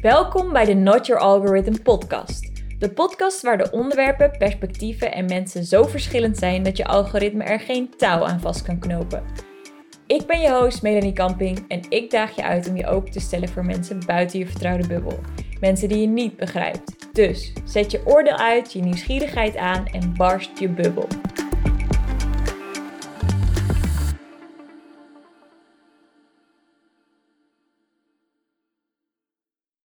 Welkom bij de Not Your Algorithm podcast. De podcast waar de onderwerpen, perspectieven en mensen zo verschillend zijn dat je algoritme er geen touw aan vast kan knopen. Ik ben je host Melanie Kamping en ik daag je uit om je open te stellen voor mensen buiten je vertrouwde bubbel. Mensen die je niet begrijpt. Dus zet je oordeel uit, je nieuwsgierigheid aan en barst je bubbel.